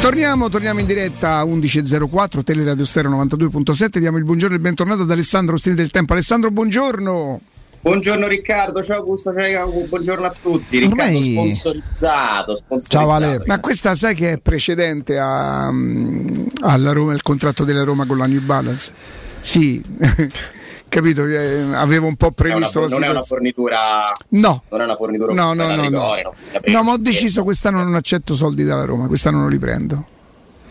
Torniamo, torniamo in diretta a 11.04, Teleradio Stereo 92.7. Diamo il buongiorno e il bentornato ad Alessandro Ostini del Tempo. Alessandro, buongiorno. Buongiorno Riccardo, ciao Augusto, ciao, buongiorno a tutti. Riccardo Ormai- sponsorizzato, sponsorizzato. Ciao, Vale. Ma questa sai che è precedente a, mm, alla Roma, il contratto della Roma con la New Balance? Sì, capito? eh, Avevo un po' Non è una- previsto la non è una situazione. fornitura No, non è una fornitura no, no, no, no. rigore, non. No, ma ho deciso quest'anno non accetto soldi dalla Roma, quest'anno non li prendo.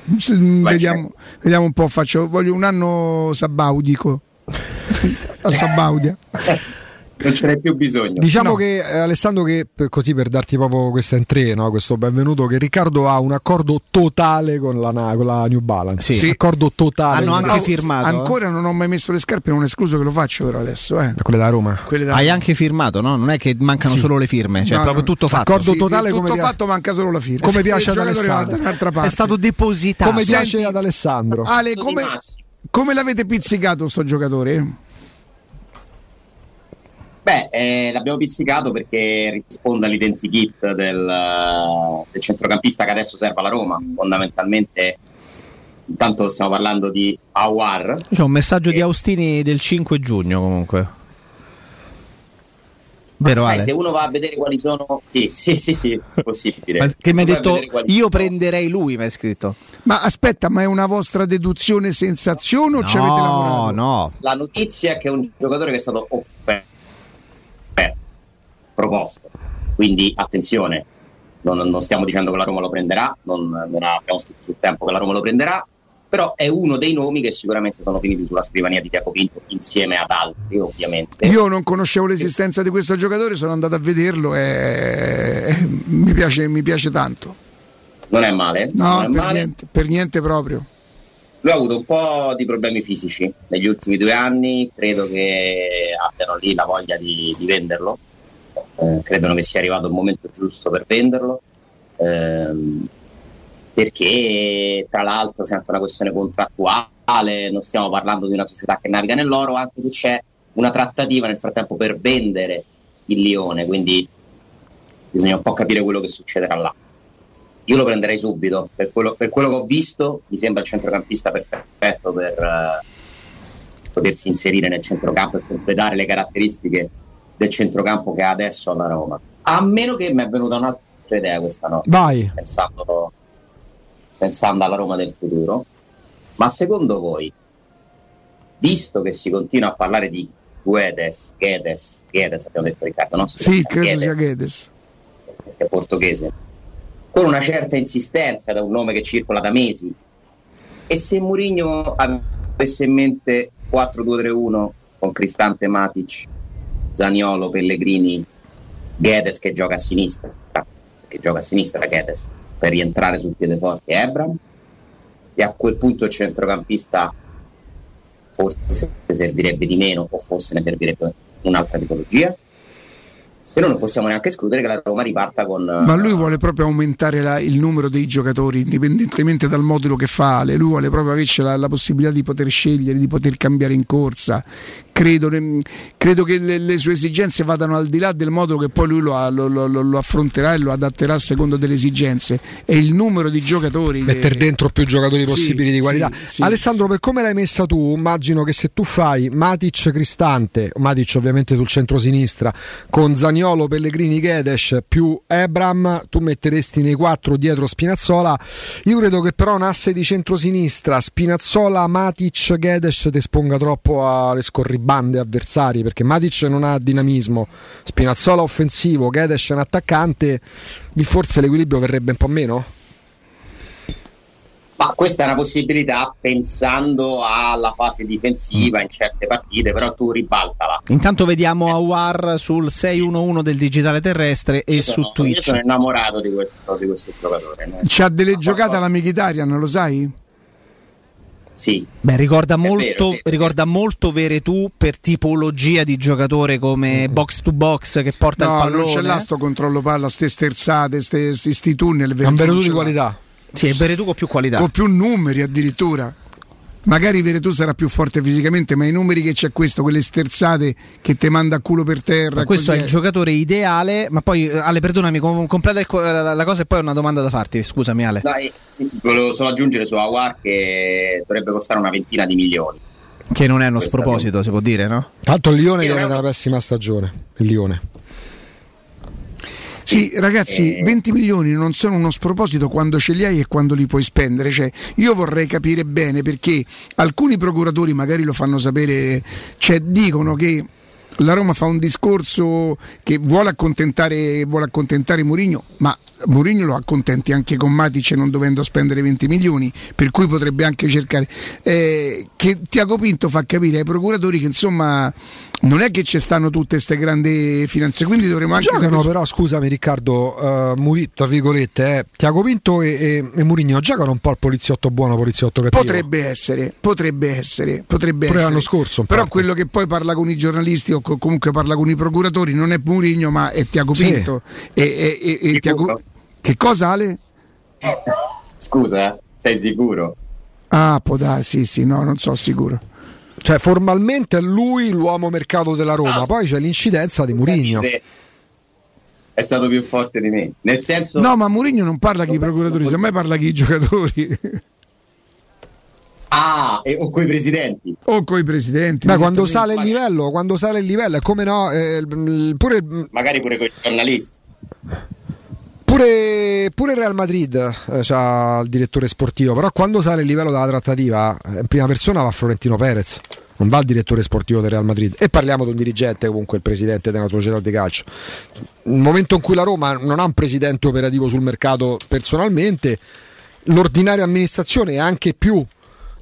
Vai, Vediamo, vediamo un po', faccio, voglio un anno sabaudico. A Sabaudia. Non ce n'è più bisogno. Diciamo No. che eh, Alessandro che per, così per darti proprio questa entrée, no? questo benvenuto, che Riccardo ha un accordo totale con la, con la New Balance. Sì. Accordo totale. Hanno anche firmato. Ancora non ho mai messo le scarpe, non è escluso che lo faccio però adesso. Eh. Quelle da Roma. Quelle da- Hai anche firmato, no? Non è che mancano Sì. solo le firme, cioè No, proprio tutto fatto. Accordo Sì, totale tutto come fatto, manca solo la firma. come piace ad Alessandro. È stato depositato. Come piace Senti- ad Alessandro. Ale, come, come l'avete pizzicato sto giocatore? Beh, eh, l'abbiamo pizzicato perché risponde all'identikit del, eh, del centrocampista che adesso serve alla Roma. Fondamentalmente, intanto stiamo parlando di Awar. C'è un messaggio di Austini del 5 giugno comunque. Vero sai, se uno va a vedere quali sono... Sì, sì, sì, sì, possibile. Ma Che mi hai Se tu vai a detto io prenderei lui, mi hai scritto. Ma aspetta, ma è una vostra deduzione sensazione o ci avete No, lavorato? no. La notizia è che è un giocatore che è stato offerto, eh, proposto. Quindi attenzione, non, non stiamo dicendo che la Roma lo prenderà, non, non abbiamo scritto sul tempo che la Roma lo prenderà, però è uno dei nomi che sicuramente sono finiti sulla scrivania di Tiago Pinto insieme ad altri, ovviamente. Io non conoscevo l'esistenza di questo giocatore, sono andato a vederlo e mi piace, mi piace tanto. Non è male, No, è per male. niente, per niente proprio. Lui ha avuto un po' di problemi fisici negli ultimi due anni, credo che abbiano lì la voglia di, di venderlo, Eh, credono che sia arrivato il momento giusto per venderlo, ehm, perché tra l'altro c'è anche una questione contrattuale, non stiamo parlando di una società che naviga nell'oro, anche se c'è una trattativa nel frattempo per vendere il Lione, quindi bisogna un po' capire quello che succederà là. Io lo prenderei subito, per quello, per quello che ho visto mi sembra il centrocampista perfetto per eh, potersi inserire nel centrocampo e completare le caratteristiche del centrocampo che ha adesso alla Roma. A meno che mi è venuta un'altra idea questa notte, Vai. pensando, pensando alla Roma del futuro. Ma secondo voi, visto che si continua a parlare di Guedes, Guedes, Guedes abbiamo detto Riccardo, no? Sì, credo Guedes, sia Guedes. che è portoghese, con una certa insistenza da un nome che circola da mesi. E se Mourinho avesse in mente 4-2-3-1 con Cristante Matic, Zaniolo, Pellegrini, Guedes che gioca a sinistra, che gioca a sinistra Guedes, per rientrare sul piede forte Ebram, e a quel punto il centrocampista forse servirebbe di meno o forse ne servirebbe un'altra tipologia. Però non possiamo neanche escludere che la Roma riparta con... Ma lui vuole proprio aumentare la- il numero dei giocatori, indipendentemente dal modulo che fa. Lui vuole proprio averci la, la possibilità di poter scegliere, di poter cambiare in corsa. Credo, credo che le, le sue esigenze vadano al di là del modulo che poi lui lo, lo- lo- lo- affronterà e lo adatterà a secondo delle esigenze. È il numero di giocatori. che- Mettere dentro più giocatori Sì, possibili di sì, qualità. sì, Alessandro, per come l'hai messa tu, immagino che se tu fai Matic Cristante, Matic ovviamente sul centro-sinistra, con Zaniolo, Pellegrini, Gedes più Ebram, tu metteresti nei quattro dietro Spinazzola. Io credo che però un asse di centro-sinistra, Spinazzola, Matic, Gedes ti esponga troppo alle scorribande avversari, perché Matic non ha dinamismo, Spinazzola offensivo, Gedes è un attaccante, lì forse l'equilibrio verrebbe un po' meno? Ma questa è una possibilità pensando alla fase difensiva in certe partite, però tu ribaltala. Intanto vediamo Awar sul 611 del digitale terrestre e Io su sono, io Twitch. sono innamorato di questo, di questo giocatore. C'ha delle Ma giocate alla Mkhitaryan, lo sai? Sì, Beh, ricorda molto, vero, ricorda molto Veretù per tipologia di giocatore come box to box che porta il No, pallone. non c'è là sto controllo palla, ste sterzate, ste, sti, tunnel. È un non di qualità. Sì, è Veretù con più qualità. Con più numeri addirittura. Magari Veretù sarà più forte fisicamente, ma i numeri che c'è questo, quelle sterzate che ti manda a culo per terra. Ma questo è il giocatore ideale, ma poi Ale, perdonami, com- completa il, la cosa e poi ho una domanda da farti, scusami Ale. Dai, volevo solo aggiungere su Awar che dovrebbe costare una ventina di milioni. Che non è uno sproposito, si può dire, no? Tanto il Lione viene dalla pessima stagione. Il Lione. Sì, ragazzi, 20 eh. milioni non sono uno sproposito quando ce li hai e quando li puoi spendere. Cioè, io vorrei capire bene perché alcuni procuratori magari lo fanno sapere, cioè dicono che la Roma fa un discorso che vuole accontentare, vuole accontentare Mourinho, ma Mourinho lo accontenti anche con Matic non dovendo spendere 20 milioni, per cui potrebbe anche cercare. Eh, che Tiago Pinto fa capire ai procuratori che insomma non è che ci stanno tutte queste grandi finanze, quindi dovremmo anche... Giocano sapere... però, scusami Riccardo, uh, Muri, tra virgolette, eh, Tiago Pinto e, e, e Murigno giocano un po' il poliziotto buono, poliziotto cattivo. Potrebbe essere, potrebbe essere, potrebbe Pure essere. l'anno scorso. Però quello che poi parla con i giornalisti o comunque parla con i procuratori non è Murigno ma è Tiago Pinto. Sì. E, e, e Tiago... Che cosa Ale? Scusa, sei sicuro? Ah, può darsi, sì, sì, no, non so sicuro. Cioè, formalmente è lui l'uomo mercato della Roma, no, poi c'è l'incidenza di Murigno. È stato più forte di me. Nel senso. No, ma Murigno non parla con i procuratori, semmai parla con i giocatori. Ah, e, o coi presidenti. O coi presidenti. Beh, quando sale il livello, quando sale il livello, è come no, eh, pure... Magari pure con i giornalisti. Pure, pure Real Madrid eh, ha il direttore sportivo, però quando sale il livello della trattativa, eh, in prima persona va Florentino Perez, non va il direttore sportivo del Real Madrid. E parliamo di un dirigente, comunque il presidente della società di calcio. Nel momento in cui la Roma non ha un presidente operativo sul mercato personalmente, l'ordinaria amministrazione è anche più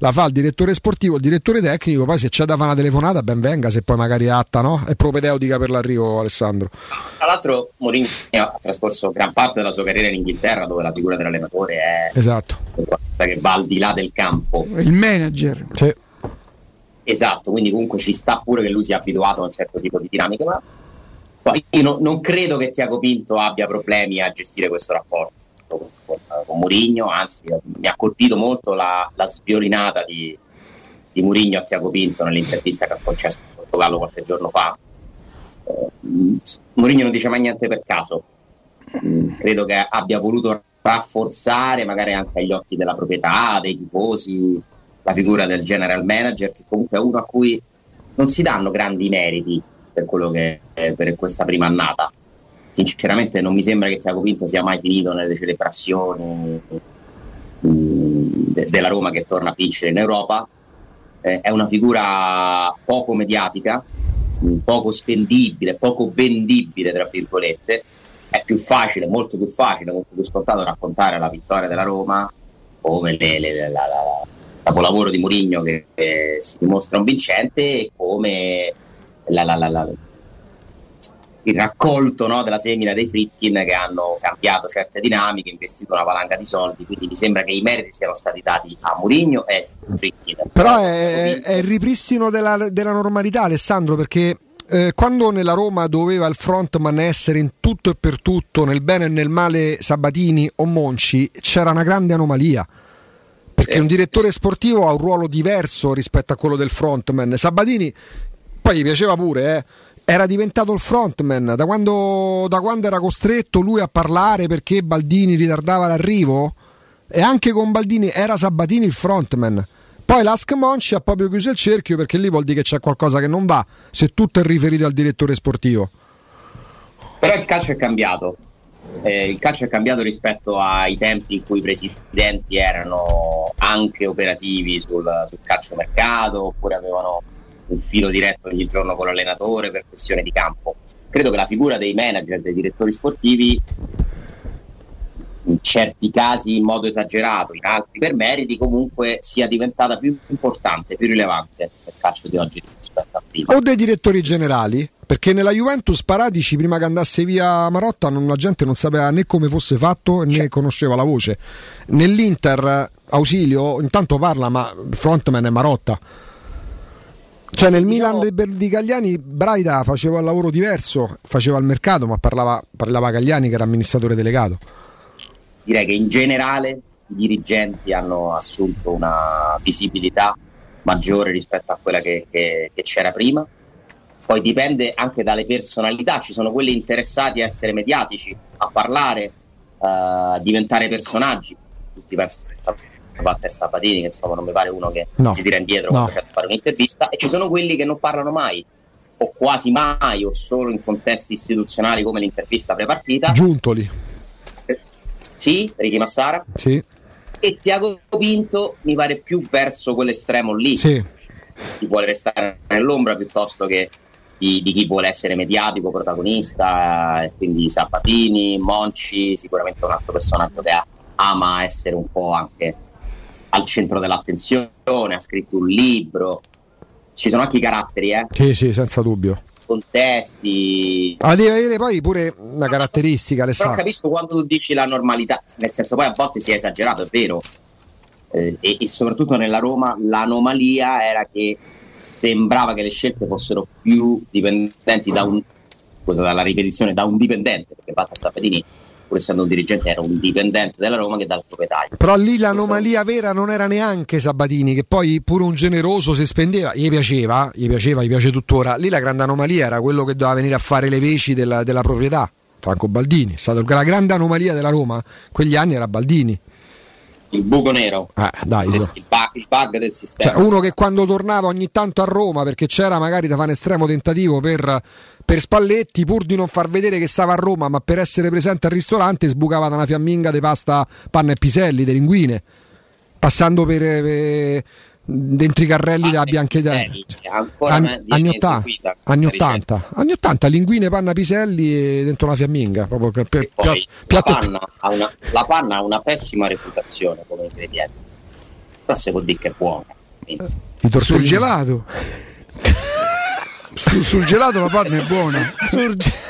la fa il direttore sportivo, il direttore tecnico, poi se c'è da fare una telefonata ben venga, se poi magari è atta, no? È propedeutica per l'arrivo Alessandro. Tra l'altro Mourinho ha trascorso gran parte della sua carriera in Inghilterra dove la figura dell'allenatore è esatto. qualcosa che va al di là del campo. Il manager. Sì. Esatto, quindi comunque ci sta pure che lui sia abituato a un certo tipo di dinamica, ma poi io no, non credo che Tiago Pinto abbia problemi a gestire questo rapporto con, con, con Murigno, anzi mi ha colpito molto la, la sviolinata di, di Murigno a Tiago Pinto nell'intervista che ha concesso in Portogallo qualche giorno fa. Eh, Murigno non dice mai niente per caso, mm, credo che abbia voluto rafforzare magari anche agli occhi della proprietà, dei tifosi, la figura del general manager, che comunque è uno a cui non si danno grandi meriti per che per questa prima annata sinceramente non mi sembra che Tiago Pinto sia mai finito nelle celebrazioni mm, de- della Roma che torna a vincere in Europa. Eh, è una figura poco mediatica, mm, poco spendibile, poco vendibile, tra virgolette. È più facile, molto più facile, molto più scontato raccontare la vittoria della Roma come le, le, la, la, la, capolavoro di Mourinho che, che si dimostra un vincente e come la il raccolto no, della semina dei Fritkin che hanno cambiato certe dinamiche, investito una valanga di soldi, quindi mi sembra che i meriti siano stati dati a Mourinho e Fritkin. Però è, è, il ripristino della, della normalità Alessandro perché eh, quando nella Roma doveva il frontman essere in tutto e per tutto, nel bene e nel male Sabatini o Monci, c'era una grande anomalia. Perché un direttore sportivo ha un ruolo diverso rispetto a quello del frontman. Sabatini poi gli piaceva pure, eh era diventato il frontman. Da quando, da quando, era costretto lui a parlare perché Baldini ritardava l'arrivo? E anche con Baldini era Sabatini il frontman. Poi l'Ask Monci ha proprio chiuso il cerchio perché lì vuol dire che c'è qualcosa che non va se tutto è riferito al direttore sportivo. Però il calcio è cambiato. Eh, il calcio è cambiato rispetto ai tempi in cui i presidenti erano anche operativi sul, sul calcio mercato oppure avevano un filo diretto ogni giorno con l'allenatore per questione di campo. Credo che la figura dei manager, dei direttori sportivi, in certi casi in modo esagerato, in altri per meriti, comunque sia diventata più importante, più rilevante nel calcio di oggi rispetto a prima. O dei direttori generali, perché nella Juventus Paradici prima che andasse via Marotta non, la gente non sapeva né come fosse fatto né conosceva la voce. Nell'Inter Ausilio intanto parla ma frontman è Marotta cioè nel diciamo... Milan di Cagliani Braida faceva il lavoro diverso, faceva il mercato, ma parlava, parlava Cagliani che era amministratore delegato. Direi che in generale i dirigenti hanno assunto una visibilità maggiore rispetto a quella che, che, che c'era prima. Poi dipende anche dalle personalità, ci sono quelli interessati a essere mediatici, a parlare, a diventare personaggi. Tutti pensano a parte Sabatini, che insomma non mi pare uno che No. si tira indietro No. quando c'è da fare un'intervista, e ci sono quelli che non parlano mai, o quasi mai, o solo in contesti istituzionali come l'intervista prepartita. Giuntoli. Sì, Ricky Massara. Sì. E Tiago Pinto mi pare più verso quell'estremo lì, Sì. chi vuole restare nell'ombra piuttosto che di, di chi vuole essere mediatico, protagonista, e quindi Sabatini, Monci, sicuramente un altro personaggio che ama essere un po' anche al centro dell'attenzione, ha scritto un libro, ci sono anche i caratteri, eh, Sì, sì, senza dubbio. contesti, Ma deve avere poi pure una caratteristica, però Alessandro. capisco quando tu dici la normalità, nel senso poi a volte si è esagerato, è vero, Eh, e, e soprattutto nella Roma l'anomalia era che sembrava che le scelte fossero più dipendenti da un, scusa, dalla ripetizione, da un dipendente, perché Walter Sabatini, pur essendo un dirigente, era un dipendente della Roma che dal proprietario. Però lì l'anomalia vera non era neanche Sabatini, che poi pure un generoso si spendeva, gli piaceva, gli piaceva, gli piace tuttora. Lì la grande anomalia era quello che doveva venire a fare le veci della, della proprietà, Franco Baldini. È stata la grande anomalia della Roma, quegli anni era Baldini. Il buco nero, Eh, dai, il, so. bug, il bug del sistema. Cioè, uno che quando tornava ogni tanto a Roma perché c'era magari da fare un estremo tentativo per, per Spalletti, pur di non far vedere che stava a Roma, ma per essere presente al ristorante, sbucava da una fiamminga di pasta, panna e piselli, di linguine, passando per, per- dentro i carrelli della Bianchedà. Piselli, ancora Anni, me- anni viene 80, eseguita anni questa 80, anni 80, linguine, panna, piselli e dentro una fiamminga. Proprio per, per- poi piatto- la, piatto- panna ha una, la panna ha una pessima reputazione come ingrediente, però si può dire che è buona. Quindi, i Sul tortellini. gelato. Sul, sul gelato la panna è buona.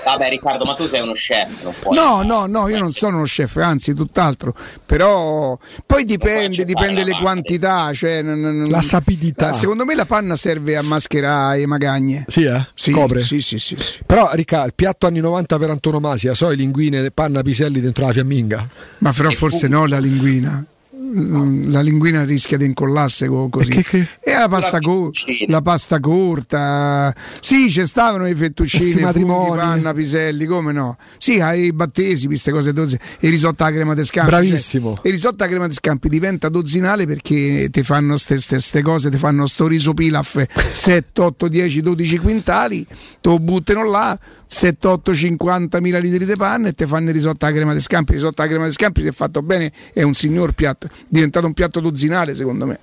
Vabbè Riccardo, ma tu sei uno chef, non puoi. No, no, no, io non sono uno chef, anzi, tutt'altro. Però poi dipende, dipende le quantità. Cioè, non- non- La sapidità. Secondo me la panna serve a mascherare le magagne. Sì, eh? Sì, Copre. sì, sì, sì, sì. Però, Ricca, il piatto anni 90 per antonomasia, so, i linguine, panna, piselli dentro la fiamminga. Ma però E forse fu- no la linguina. Mm, La linguina rischia di incollarsi co- così. E la pasta, La co- la pasta corta. Sì, ci stavano i fettuccini, i matrimoni. panna, piselli, come no? Sì, ai battesimi, queste cose dozze. E il risotto alla crema de scampi. Bravissimo. Cioè, il risotto alla crema de scampi diventa dozzinale perché ti fanno queste cose, ti fanno sto riso pilaf 7, 8, 10, 12 quintali, te lo buttano là, 7, 8, 50 mila litri di panna e ti fanno il risotto alla crema de scampi. Il risotto alla crema de scampi, se fatto bene, è un signor piatto, diventato un piatto dozzinale secondo me.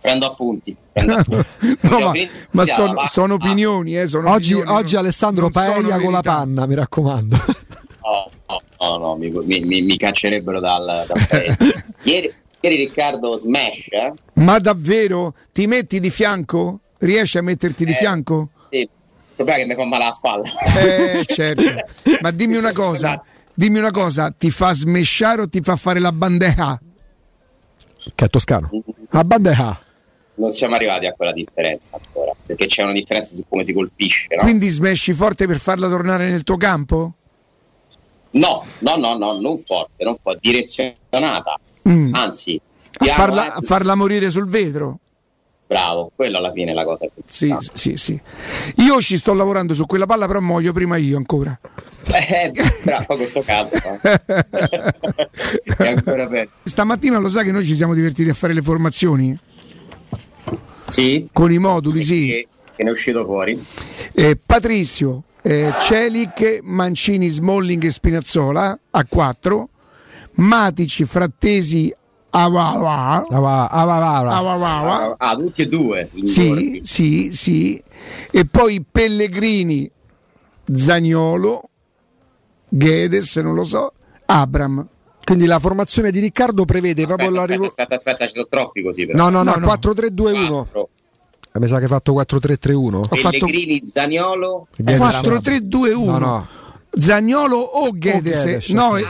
Prendo appunti. Prendo appunti. No, ma, ma sono, sono opinioni, eh, sono Oggi, opinioni, oggi? Alessandro non paella con la panna, mi raccomando. No, no, no, no, mi, mi- mi- caccerebbero dal, dal paese. ieri, ieri Riccardo Smash, eh? Ma davvero ti metti di fianco? Riesci a metterti di Eh. fianco? Sì, il problema è che mi fa male la spalla. Eh, certo. Ma dimmi una cosa, Grazie. Dimmi una cosa, ti fa smesciare o ti fa fare la bandeja? che è toscano. A bandeja. Non siamo arrivati a quella differenza ancora, perché c'è una differenza su come si colpisce, no? Quindi smesci forte per farla tornare nel tuo campo? No, no, no, no, non forte, non forte, direzionata. Mm. Anzi, A farla, eh, a farla morire sul vetro? bravo, quello alla fine è la cosa più Sì, sì, sì. Io ci sto lavorando su quella palla, però muoio prima io ancora. Eh, bravo, questo caldo. è ancora peggio. Stamattina lo sai che noi ci siamo divertiti a fare le formazioni? Sì? Con i moduli, sì. Che, che ne è uscito fuori? Eh, Patrizio, eh, Celic, Mancini, Smalling e Spinazzola a 4, Matici, Frattesi, Ah, va, ah, tutti e due. sì, sì, sì, e poi Pellegrini, Zagnolo, Guedes, non lo so, Abram. Quindi la formazione di Riccardo prevede Aspetta, proprio la aspetta, rivoluzione. aspetta, aspetta, ci sono troppi così però. No, no, no, No, no. 4-3-2-1. Quattro. Eh, Mi sa che hai fatto 4-3-3-1. Ho fatto Pellegrini, Zaniolo, Guedes. 4-3-2-1. No, no. Zagnolo o Guedes. no, e. Ah,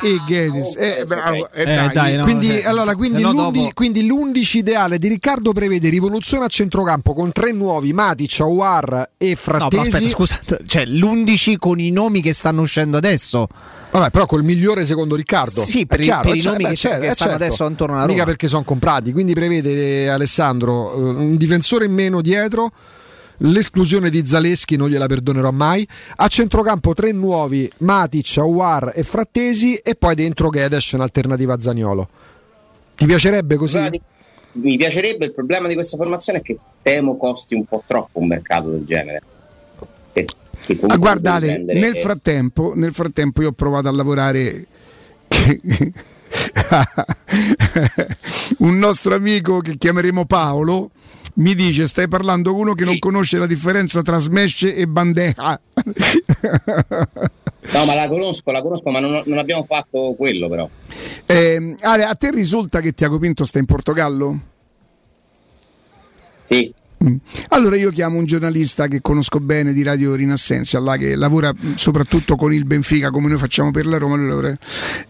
Eh, bravo, eh, Eh, no. Quindi, cioè, allora, se- quindi, se no l'undi- dopo- quindi l'11 ideale di Riccardo prevede rivoluzione a centrocampo con tre nuovi, Matic, Aouar e No, Frattesi. aspetta, scusa, cioè l'11 con i nomi che stanno uscendo adesso. Vabbè, però col migliore secondo Riccardo. Sì, per, chiaro, per i eh, nomi beh, che, certo, che eh, stanno certo. adesso attorno alla Roma. Mica perché sono comprati, quindi prevede Alessandro eh, un difensore in meno dietro, l'esclusione di Zaleschi non gliela perdonerò mai, a centrocampo tre nuovi, Matic, Awar e Frattesi e poi dentro Gedes in alternativa a Zagnolo. Ti piacerebbe così? Mi piacerebbe, il problema di questa formazione è che temo costi un po' troppo un mercato del genere. Ah, guarda devi Ale, prendere- nel frattempo, nel frattempo io ho provato a lavorare un nostro amico che chiameremo Paolo mi dice stai parlando con uno che non conosce la differenza tra smash e bandeja No, ma la conosco, la conosco, ma non, non abbiamo fatto quello però. Eh, Ale a te risulta che Tiago Pinto sta in Portogallo? Sì. Allora io chiamo un giornalista che conosco bene di Radio Rinassenza, là, che lavora mh, soprattutto con il Benfica come noi facciamo per la Roma, lui lavora-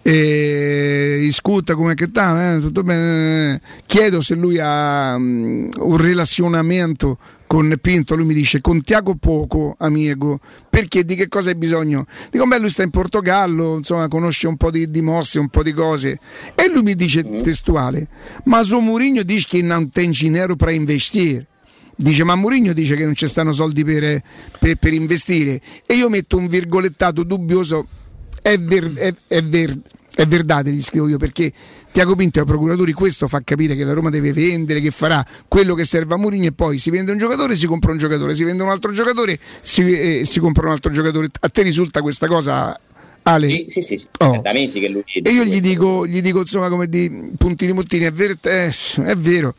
e discuta come che sta, eh, tutto bene. Chiedo se lui ha mm, un relazionamento con Pinto, lui mi dice con Tiago poco amico, perché di che cosa hai bisogno? Dico beh lui sta in Portogallo, insomma conosce un po' di, di mosse, un po' di cose e lui mi dice testuale, ma su Mourinho dice che non tem dinero per investire. Dice ma Mourinho dice che non ci stanno soldi per, per- per investire? E io metto un virgolettato dubbioso è, ver- è, è ver- è verdade gli scrivo io perché Tiago Pinto ai procuratori questo fa capire che la Roma deve vendere che farà quello che serve a Mourinho e poi si vende un giocatore si compra un giocatore si vende un altro giocatore si, eh, si compra un altro giocatore. A te risulta questa cosa Ale? sì, sì, sì, sì. Oh. È da mesi che lui E io gli dico, gli dico insomma come di puntini puntini, è vero, eh, è vero.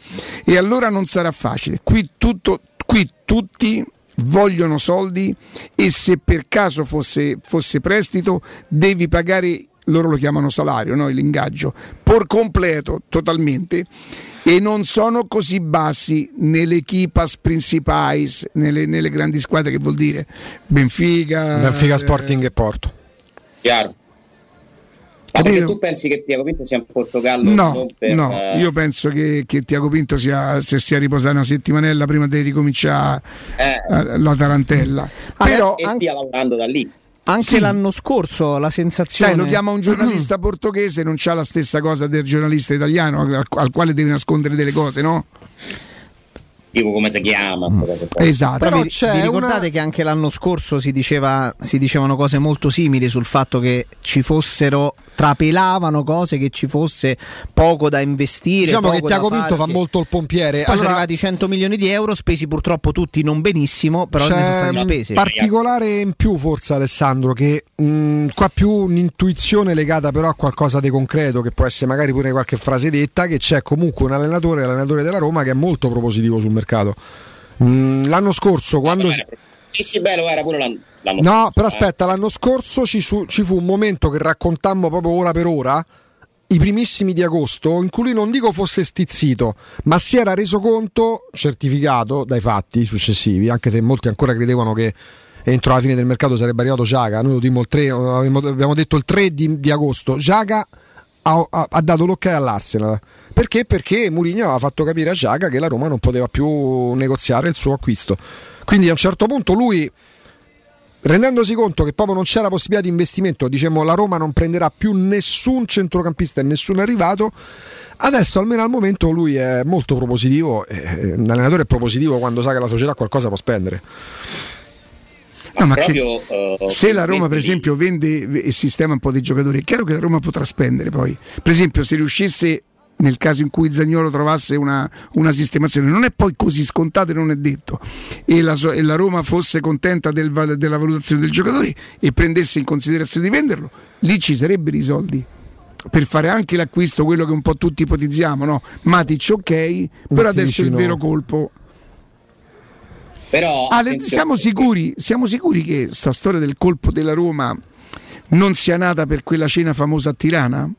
E allora non sarà facile. Qui, tutto, qui tutti vogliono soldi e se per caso fosse, fosse prestito devi pagare, loro lo chiamano salario, no? l'ingaggio, por completo, totalmente. E non sono così bassi nelle equipas principais, nelle, nelle grandi squadre, che vuol dire Benfica, Benfica eh, Sporting e Porto. Chiaro. Ma perché tu pensi che Tiago Pinto sia in Portogallo? No, per, no, eh, io penso che, che Tiago Pinto sia, se sia riposato una settimanella prima di ricominciare eh, eh, la tarantella. Ah, Però, e stia lavorando da lì. Anche Sì. l'anno scorso la sensazione. sai, lo chiama un giornalista portoghese, non c'ha la stessa cosa del giornalista italiano al, al quale deve nascondere delle cose, no? Tipo come si chiama. Esatto. Però vi, c'è vi ricordate una- che anche l'anno scorso si, diceva, si dicevano cose molto simili sul fatto che ci fossero, trapelavano cose che ci fosse poco da investire. Diciamo che Tiago Pinto fa molto il pompiere. Poi sono Allora, arrivati 100 milioni di euro, spesi purtroppo tutti non benissimo, però ne sono stati spesi. particolare in più forse Alessandro che mh, qua più un'intuizione legata però a qualcosa di concreto che può essere magari pure qualche frase detta che c'è comunque un allenatore, l'allenatore della Roma che è molto propositivo sul mercato. Mh, l'anno scorso quando si- Sì, sì, bello, era pure l'anno, l'anno No, scorso, però eh. aspetta, l'anno scorso ci, ci fu un momento che raccontammo proprio ora per ora, i primissimi di agosto, in cui lui non dico fosse stizzito, ma si era reso conto, certificato dai fatti successivi, anche se molti ancora credevano che entro la fine del mercato sarebbe arrivato Giaga, noi lo dimmo il 3, abbiamo, abbiamo detto il 3 di, di agosto, Giaga ha, ha- ha dato l'ok all'Arsenal. Perché? Perché Mourinho aveva fatto capire a Giaga che la Roma non poteva più negoziare il suo acquisto. Quindi a un certo punto lui rendendosi conto che proprio non c'era possibilità di investimento, diciamo la Roma non prenderà più nessun centrocampista e nessun arrivato, adesso almeno al momento lui è molto propositivo, eh, un allenatore è propositivo quando sa che la società qualcosa può spendere. No, ma che- proprio, eh, se la Roma, per esempio, vende e sistema un po' di giocatori, è chiaro che la Roma potrà spendere poi. Per esempio, se riuscisse nel caso in cui Zagnolo trovasse una, una sistemazione, non è poi così scontato e non è detto, e la, e la Roma fosse contenta del della valutazione del giocatore e prendesse in considerazione di venderlo, lì ci sarebbero i soldi. Per fare anche l'acquisto, quello che un po' tutti ipotizziamo, no? Matic ok, però adesso il vicino- vero colpo Però Ale, siamo sicuri, siamo sicuri che sta storia del colpo della Roma non sia nata per quella cena famosa a Tirana?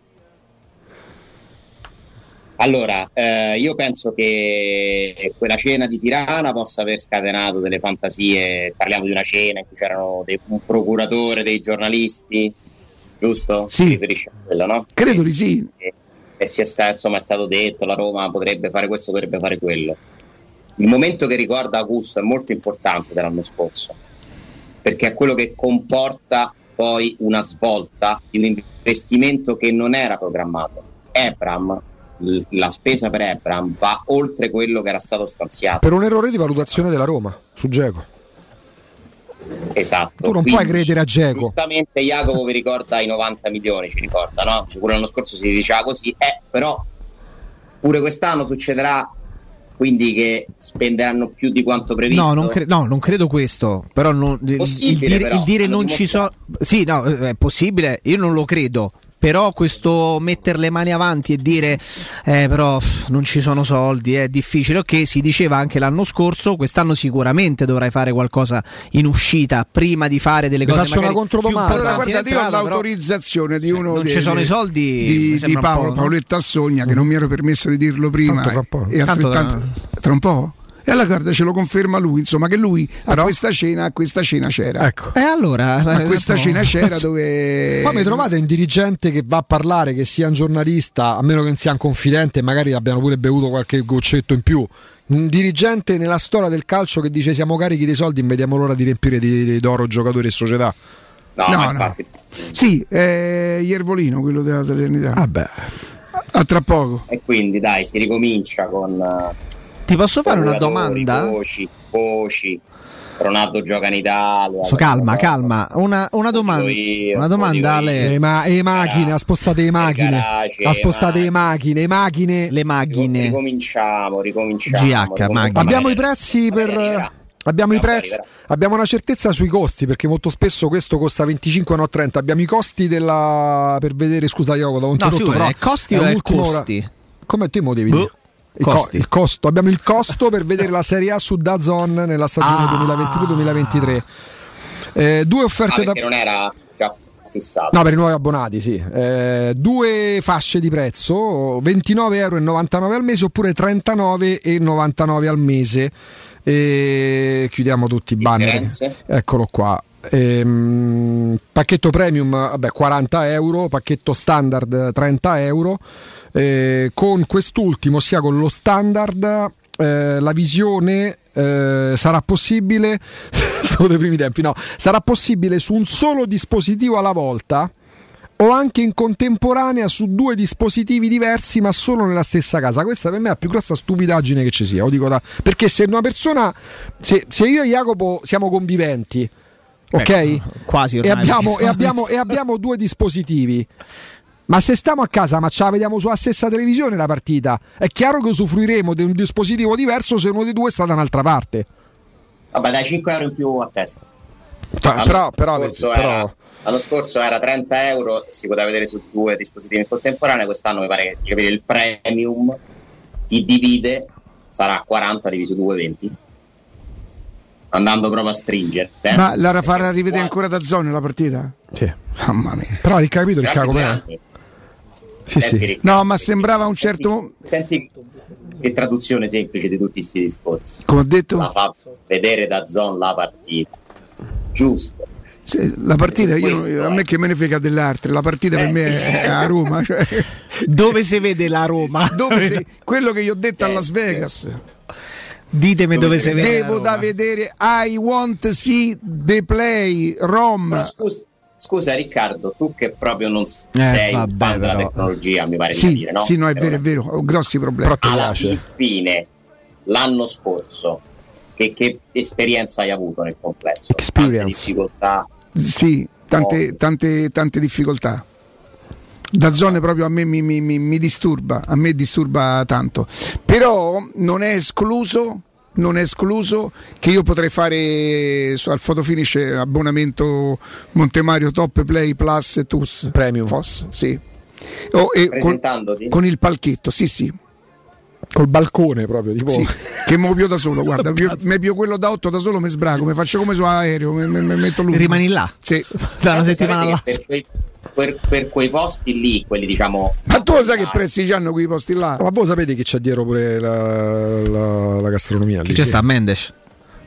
Allora, eh, io penso che quella cena di Tirana possa aver scatenato delle fantasie. Parliamo di una cena in cui c'erano dei- un procuratore, dei giornalisti, giusto? Sì. Si riferisce a quello, no? Credo di sì. E, e si è sta- insomma, è stato detto la Roma potrebbe fare questo, potrebbe fare quello. Il momento che ricorda Augusto è molto importante dell'anno scorso, perché è quello che comporta poi una svolta di un investimento che non era programmato. Ebram, la spesa per Ebram va oltre quello che era stato stanziato. Per un errore di valutazione della Roma su Geco. Esatto. Tu non puoi credere a Geco. Giustamente Jacopo vi ricorda i 90 milioni, ci ricorda, no? Pure l'anno scorso si diceva così, eh, però pure quest'anno succederà quindi che spenderanno più di quanto previsto. No, non, cre- no, non credo questo. Però non, il, il dire, però, il dire non ci sono. Sì, no, è possibile. Io non lo credo. Però questo mettere le mani avanti e dire eh, però pff, non ci sono soldi è difficile. Ok, si diceva anche l'anno scorso, quest'anno sicuramente dovrai fare qualcosa in uscita prima di fare delle Vi cose faccio una controdomanda. Allora, in io ho entrata, però- l'autorizzazione di uno non dei- ci sono i soldi, di, di Paolo? Paoletta Sogna, che non mi ero permesso di dirlo prima. Po'. E Tanto altrettanto- tra un po'? E alla carta ce lo conferma lui, insomma, che lui a questa cena, a questa cena c'era. Ecco. E allora, A eh, questa cena c'era dove. Poi mi trovate un dirigente che va a parlare, che sia un giornalista, a meno che non sia un confidente, magari abbiano pure bevuto qualche goccetto in più. Un dirigente nella storia del calcio che dice siamo carichi dei soldi, vediamo l'ora di riempire di, di- d'oro giocatori e società. No, No, no. infatti. Sì, è Iervolino, quello della Salernità. Vabbè. A tra poco. E quindi dai, si ricomincia con eh, Ti posso fare una domanda? Voci, voci. Ronaldo gioca in Italia. So, calma, no, calma. Una, una domanda, io, una domanda Ale. E, ma, e macchine, ha spostato le macchine. garage, Ha spostato le le macchine, le macchine. Le macchine. Ricominciamo, ricominciamo. GH, ricominciamo. Abbiamo i prezzi per. Abbiamo i prezzi, abbiamo una certezza sui costi perché molto spesso questo costa 25 no 30. Abbiamo i costi della per vedere, scusa Ioco, da un No, però costi o costi? Come te mo devi Boh, dire? Il, co- il costo, abbiamo il costo per vedere la Serie A su Dazon nella stagione Ah. 2022-2023. Eh, due Ah, offerte da perché non era già fissato. No, per i nuovi abbonati, sì. Eh, due fasce di prezzo, 29,99 euro al mese oppure 39,99 al mese. E chiudiamo tutti i banner. Differenze? Eccolo qua. Ehm, pacchetto premium, vabbè, 40 euro, pacchetto standard 30 euro. Eh, con quest'ultimo, sia con lo standard, eh, la visione eh, sarà possibile. sono dei primi tempi, no, sarà possibile su un solo dispositivo alla volta o anche in contemporanea su due dispositivi diversi ma solo nella stessa casa. Questa per me è la più grossa stupidaggine che ci sia. lo dico da- Perché se una persona, se, se io e Jacopo siamo conviventi, ok? Ecco, quasi e, abbiamo, e, abbiamo, e abbiamo due dispositivi. Ma se stiamo a casa, ma ce la vediamo sulla stessa televisione la partita, è chiaro che usufruiremo di un dispositivo diverso se uno dei due sta da un'altra parte. Vabbè, dai 5 euro in più a testa. Però, L'anno però, scorso però- era- l'anno scorso era 30 euro, si poteva vedere su due dispositivi in contemporanea, quest'anno mi pare che di capire il premium ti divide, sarà 40 diviso 2, 20. Andando proprio a stringere. eh. Ma la farà rivedere ancora da zone la partita? sì. Mamma mia. però hai capito il cago. Sì, sì. No, ma sì, sembrava un certo- Senti che traduzione semplice di tutti questi discorsi. Come ho detto, La fa vedere da zone la partita. Giusto. se- la partita, io- Questo a me che me ne frega dell'altro, la partita per Eh. me è a Roma. cioè, Dove si vede la Roma? dove si- quello che io ho detto a Sì, Las Vegas. Ditemi Dove dove, si vede. Devo da vedere I want see the play Rom. Scusa, scusa, Riccardo, tu che proprio non Eh, sei vabbè, un fan della tecnologia, mi pare di Sì, capire, no? sì, no, è Però vero, è vero, ho grossi problemi. Alla fine, l'anno scorso, che, che esperienza hai avuto nel complesso? Tante Experience. difficoltà. Sì, tante, tante, tante difficoltà. Da zone proprio a me mi- mi- mi disturba, a me disturba tanto. Però non è escluso, non è escluso che io potrei fare al fotofinish abbonamento Montemario Top Play Plus e TUS Premium. FOS, sì. Oh, e Presentandoti? con il palchetto, sì, sì. Col balcone proprio, tipo... Sì, che pio da solo, guarda, me pio quello da 8 da solo, mi sbraco, mi faccio come su aereo, mi, mi- mi metto lui. Rimani là. Sì. Da una Tanto settimana là. per, quei, per- per quei posti lì, quelli diciamo... Ma tu lo sai che prezzi hanno quei posti là? Ma voi sapete che c'è dietro pure la, la- la gastronomia? Chi lì, c'è sì. sta? Mendes?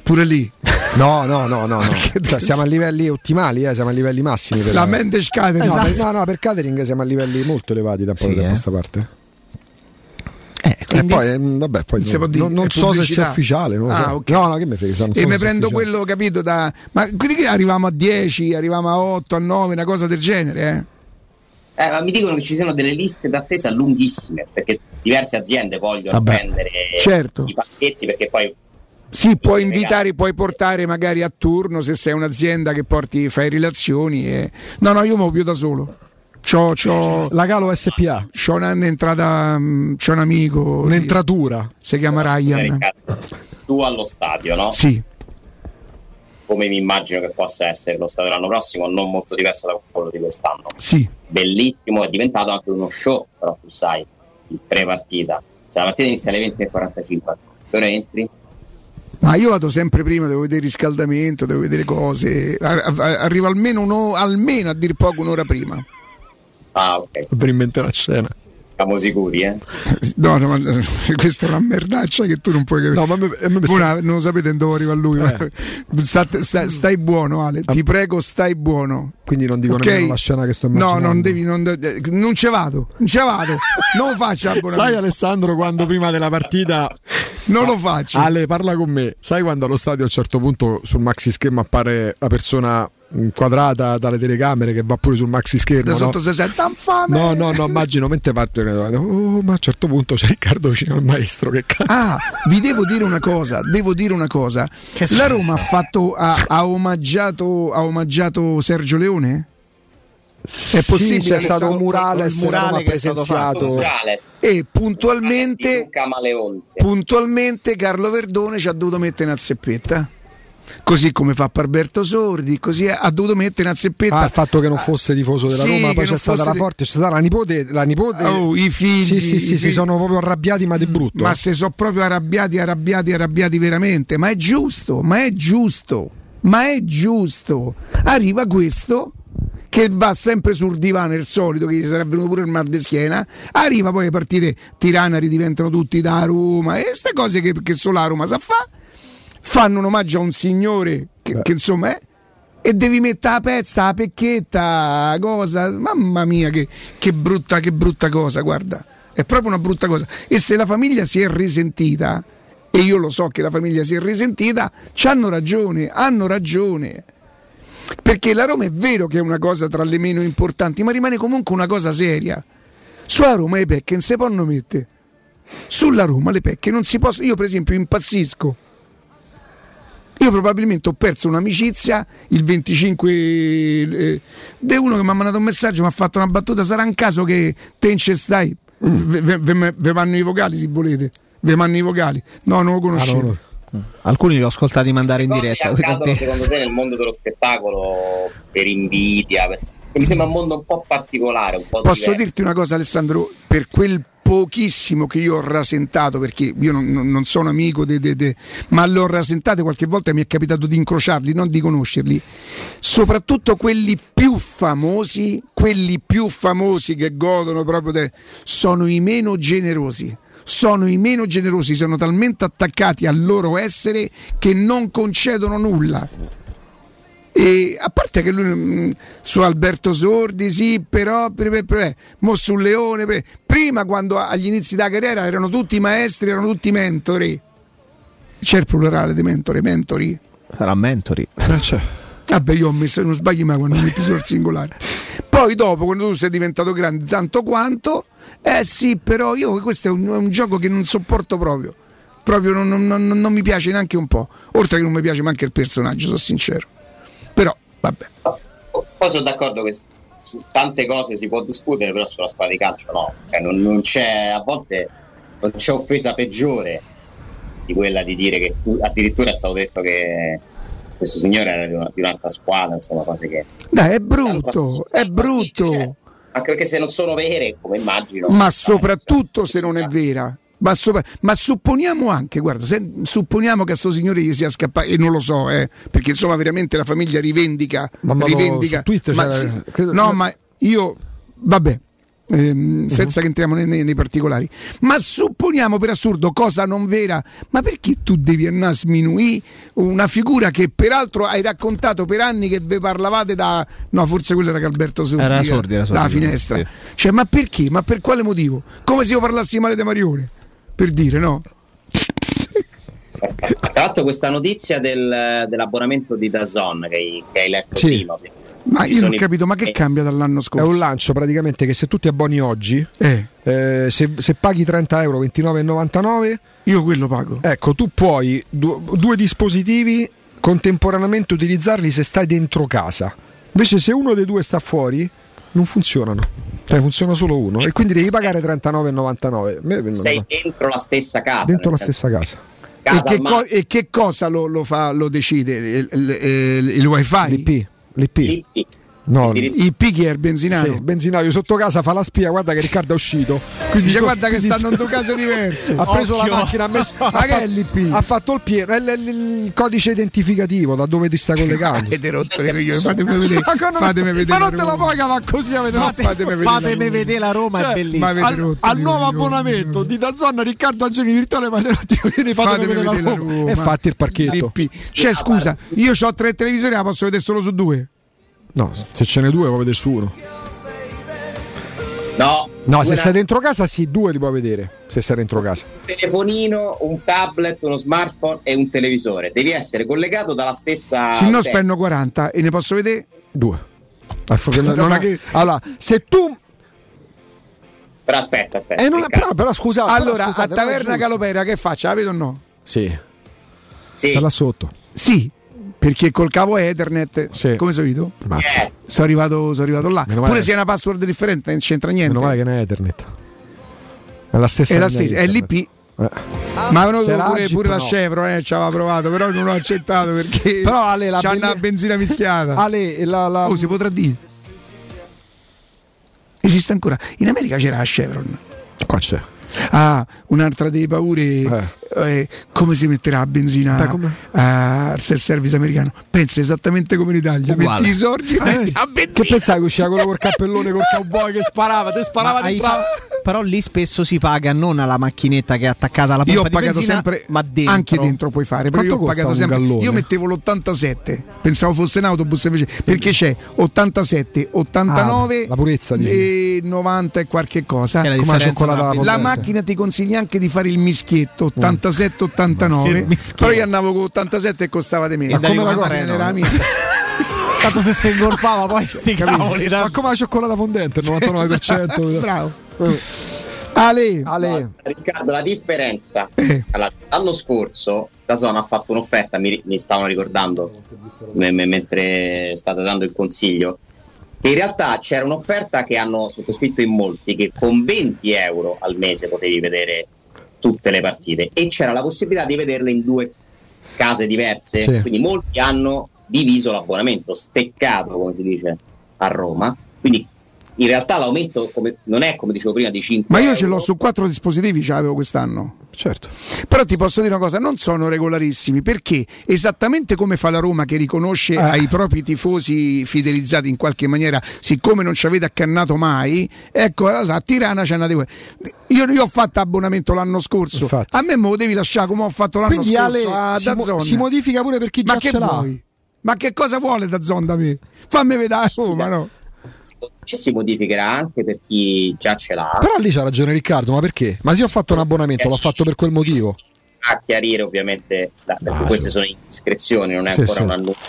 Pure lì. No, no, no, no. no. Cioè, siamo a livelli ottimali, eh, siamo a livelli massimi. Per La Mendes Catering. No, per, no, no, per catering siamo a livelli molto elevati da Sì, di tempo a eh. questa parte. Quindi, poi, eh, vabbè, poi non, non, non so se sia ufficiale. Non ah, so. okay. No, no, che mi frega. e mi prendo quello, capito? Da... Ma quindi che arriviamo a 10, arriviamo a 8, a 9, una cosa del genere, eh? Eh, ma mi dicono che ci sono delle liste d'attesa lunghissime perché diverse aziende vogliono Vabbè, prendere certo. i pacchetti perché poi sì, puoi invitare, puoi portare magari a turno se sei un'azienda che porti, fai relazioni. E... No, no, io mi più da solo. C'ho, c'ho, la Galo SPA. C'ho un'entrata, mm, c'ho un amico. Un'entratura. Si chiama Ryan. Tu allo stadio, no? Sì. Come mi immagino che possa essere lo stadio l'anno prossimo, non molto diverso da quello di quest'anno. Sì. Bellissimo, è diventato anche uno show, però tu sai, il pre-partita. Se la partita inizia alle 20.45, tu entri, ma io vado sempre prima, devo vedere il riscaldamento, devo vedere cose. Arrivo almeno, uno, almeno a dir poco un'ora prima. Ah, ok. Per inventare la scena. Siamo sicuri, eh? No, no, ma questa è una merdaccia che tu non puoi capire. No, ma me, me Una, non lo sapete dove arriva lui. Eh. State, stai, stai, buono, Ale. Ti prego, stai buono. Quindi non dico okay. nemmeno la scena che sto immaginando. No, non devi. Non, non ce vado. Non ce vado. Non faccio abbonamento. Sai, Alessandro, quando prima della partita. Non lo faccio. Ale, parla con me. Sai quando allo stadio a un certo punto sul maxi schermo appare la persona inquadrata dalle telecamere che va pure sul maxi schermo. Da sotto no? si sente infame. No, no, no, immagino mentre parte. Oh, ma a un certo punto c'è Riccardo vicino al maestro. Che cazzo. Ah, vi devo dire una cosa. Devo dire una cosa. La Roma ha fatto. Ha, ha, omaggiato, ha omaggiato Sergio Leone? È possibile sì, c'è stato un murales, murale presenziato e puntualmente, puntualmente Carlo Verdone ci ha dovuto mettere una zeppetta così come fa Parberto Sordi, così ha dovuto mettere una zeppetta. Ah, il fatto che non fosse tifoso della sì, Roma, poi c'è stata la forte, c'è stata la nipote, la nipote. Oh, i figli. Sì, sì, sì, si sono proprio arrabbiati, ma di brutto. Ma se sono proprio arrabbiati, arrabbiati, arrabbiati veramente. Ma è giusto, ma è giusto, ma è giusto. Arriva questo che va sempre sul divano il solito che gli sarà venuto pure il mal di schiena arriva poi le partite tiranari diventano tutti da Roma e queste cose che, che solo la Roma sa fare fanno un omaggio a un signore che, che insomma è e devi mettere la pezza, la pecchetta, cosa, mamma mia che, che, brutta, che brutta cosa, guarda, è proprio una brutta cosa. E se la famiglia si è risentita, e io lo so che la famiglia si è risentita, ci hanno ragione, hanno ragione. Perché la Roma è vero che è una cosa tra le meno importanti, ma rimane comunque una cosa seria. Sulla Roma le pecche non si possono mettere. Sulla Roma le pecche non si possono. Io, per esempio, impazzisco io probabilmente ho perso un'amicizia il 25 eh, di uno che mi ha mandato un messaggio, mi ha fatto una battuta, sarà un caso che te in stai, mm. ve, vanno i vocali se volete, ve vanno i vocali, no non lo conoscevo. Ah, no, no. Alcuni li ho ascoltati mandare in diretta. Accadono, secondo te nel mondo dello spettacolo per invidia? Per... Mi sembra un mondo un po' particolare. Un po Posso diverso. dirti una cosa, Alessandro? Per quel pochissimo che io ho rasentato perché io non, non sono amico de, de, de, ma l'ho rasentato qualche volta mi è capitato di incrociarli non di conoscerli. Soprattutto quelli più famosi quelli più famosi che godono proprio de, sono i meno generosi. Sono i meno generosi sono talmente attaccati al loro essere che non concedono nulla. E a parte che lui mm, su Alberto Sordi, sì, però pre, pre, mo sul Leone, prima quando agli inizi della carriera erano tutti maestri, erano tutti mentori. C'è il plurale di mentori, mentori. Sarà mentori. C'è. Vabbè, io ho messo, non sbagli mai quando metti solo il singolare. Poi dopo, quando tu sei diventato grande tanto quanto, eh sì, però io questo è un, un gioco che non sopporto proprio. Proprio non, non, non, non mi piace neanche un po'. Oltre che non mi piace neanche il personaggio, sono sincero. Però, vabbè. Poi sono d'accordo che su tante cose si può discutere, però sulla squadra di calcio no. Cioè, non, non c'è, a volte non c'è offesa peggiore di quella di dire che tu, addirittura è stato detto che questo signore era di, una, di un'altra squadra, insomma, cose che... Dai, è brutto, è brutto. Cioè, anche perché se non sono vere, come immagino... Ma soprattutto se non è vera. Ma, sopra, ma, supponiamo anche, guarda, se, supponiamo che a sto signore gli sia scappato, e non lo so, eh, perché insomma veramente la famiglia rivendica. Ma, rivendica Twitter, ma, sì, credo, no, ma io, vabbè, ehm, uh-huh. senza che entriamo nei, nei, nei, particolari, ma supponiamo per assurdo cosa non vera, ma perché tu devi andare a sminuire una figura che peraltro hai raccontato per anni che ve parlavate da, no, forse quello era Calberto Sordi, era sordi, era sordi, dalla finestra, sì. cioè, ma perché? Ma per quale motivo? Come se io parlassi male di Marione? Per dire no. Tra l'altro questa notizia del, dell'abbonamento di Dazon che hai, che hai letto Sì. prima. Ma io non ho capito, ma che eh, cambia dall'anno È scorso? un lancio praticamente che se tu ti abboni oggi, Eh, eh, se, se paghi 30 euro, 29,99, io quello pago. ecco, tu puoi du- due dispositivi contemporaneamente utilizzarli se stai dentro casa. Invece se uno dei due sta fuori, non funzionano. Cioè funziona solo uno e quindi devi pagare 39,99. Me- no, Sei dentro la stessa casa. dentro la stessa casa. E casa che, al co- e che cosa lo, lo fa, lo decide? Il, il- il- il wifi? L'IP, l'IP. l'IP, No, IP chi è il benzinaio? Sì, benzinaio sotto casa fa la spia, guarda che Riccardo è uscito. Quindi Dice guarda che stanno in due case diverse. Ha preso Occhio. la macchina, ha messo. Ma che è fatto- l'IP? Ha fatto il pieno, è l- l- il codice identificativo da dove ti sta collegando. Avete rotto le coglioni, fatemi vedere. Ma non- Fatemi vedere. ma non te la puoi cavare così avete No, fatto- fatemi vedere. Fatemi la Roma. vedere la Roma, Cioè, è bellissimo. ma avete al, rotto al nuovo abbonamento di Dazzon Riccardo Angeli virtuale ma fatemi Fatemi vedere la Roma. e fatti il parchetto. Cioè, scusa, io ho tre televisori, la posso vedere solo su due. No se ce n'è due puoi vedere su uno No, no se una- stai dentro casa sì due li puoi vedere se stai dentro casa un telefonino, un tablet, uno smartphone e un televisore. Devi essere collegato dalla stessa. Se no spendo 40 e ne posso vedere? due Ah, che- allora se tu Però aspetta, aspetta. eh, non- però, però scusate però Allora, scusate, a Taverna. Calopera che faccia? La vedo o no? sì Sì. sta là sotto Sì, perché col cavo Ethernet, Sì. come vedo? Mazza. Eh, Sono arrivato, sono arrivato là. Meno. Pure se è una password differente, non c'entra niente. meno male che non è Ethernet è la stessa è la stessa, è l'IP. Eh. Ma era pure, pure la no. Chevron, eh, ci aveva provato, però non l'ho accettato perché Però, Ale, la c'ha belle- una benzina mischiata. Ale, la, la- Oh, si potrà dire. Esiste ancora. In America c'era la Chevron. qua c'è Ah, un'altra delle paure. eh, come si metterà la benzina ah, al self-service americano? Pensa esattamente come in Italia. Uguale. Metti i soldi e metti la che benzina. pensavi che usciva quello col cappellone col cowboy che sparava te sparava dentro la- fa- Però lì spesso si paga non alla macchinetta che è attaccata alla pompa Io ho di pagato benzina, sempre, ma dentro. anche dentro puoi fare. Però Quanto io ho pagato sempre. gallone? Io mettevo l'87, pensavo fosse un autobus invece, perché c'è 87, 89 Ah, la purezza, e 90 e qualche cosa. Che è la come la differenza alla La potente. Macchina ti consiglia anche di fare il mischietto 87-89, Sì, il mischietto. però io andavo con 87 e costava di meno. E come la era la mia. Tanto se si ingolfava poi sti cavoli. ma come la cioccolata fondente il 99% Bravo. Ale, Ale Riccardo, la differenza. Eh. Allora, l'anno scorso Dazon ha fatto un'offerta, mi, mi stavano ricordando me- me- mentre state dando il consiglio, in realtà c'era un'offerta che hanno sottoscritto in molti, che con 20 euro al mese potevi vedere tutte le partite. E c'era la possibilità di vederle in due case diverse, Sì. quindi molti hanno diviso l'abbonamento, steccato come si dice a Roma, quindi in realtà l'aumento come- non è come dicevo prima di 5 ma io ce euro. l'ho su quattro dispositivi, ce l'avevo quest'anno. certo Però ti posso dire una cosa, non sono regolarissimi perché esattamente come fa la Roma che riconosce Eh. ai propri tifosi fidelizzati in qualche maniera, siccome non ci avete accannato mai, ecco a Tirana c'è una di quelle. Io, io ho fatto abbonamento l'anno scorso, Infatti. a me me lo devi lasciare come ho fatto l'anno quindi Ale scorso a si, mo- si modifica pure per chi già Ma che ce l'ha vuoi? Ma che cosa vuole da me? Fammi vedere a Roma, no? E si modificherà anche per chi già ce l'ha. però lì c'ha ragione Riccardo ma perché? ma se io ho fatto un abbonamento l'ho fatto per quel motivo A chiarire ovviamente, da- perché Ah, queste sì. sono indiscrezioni, non è Sì, ancora sì. un annuncio,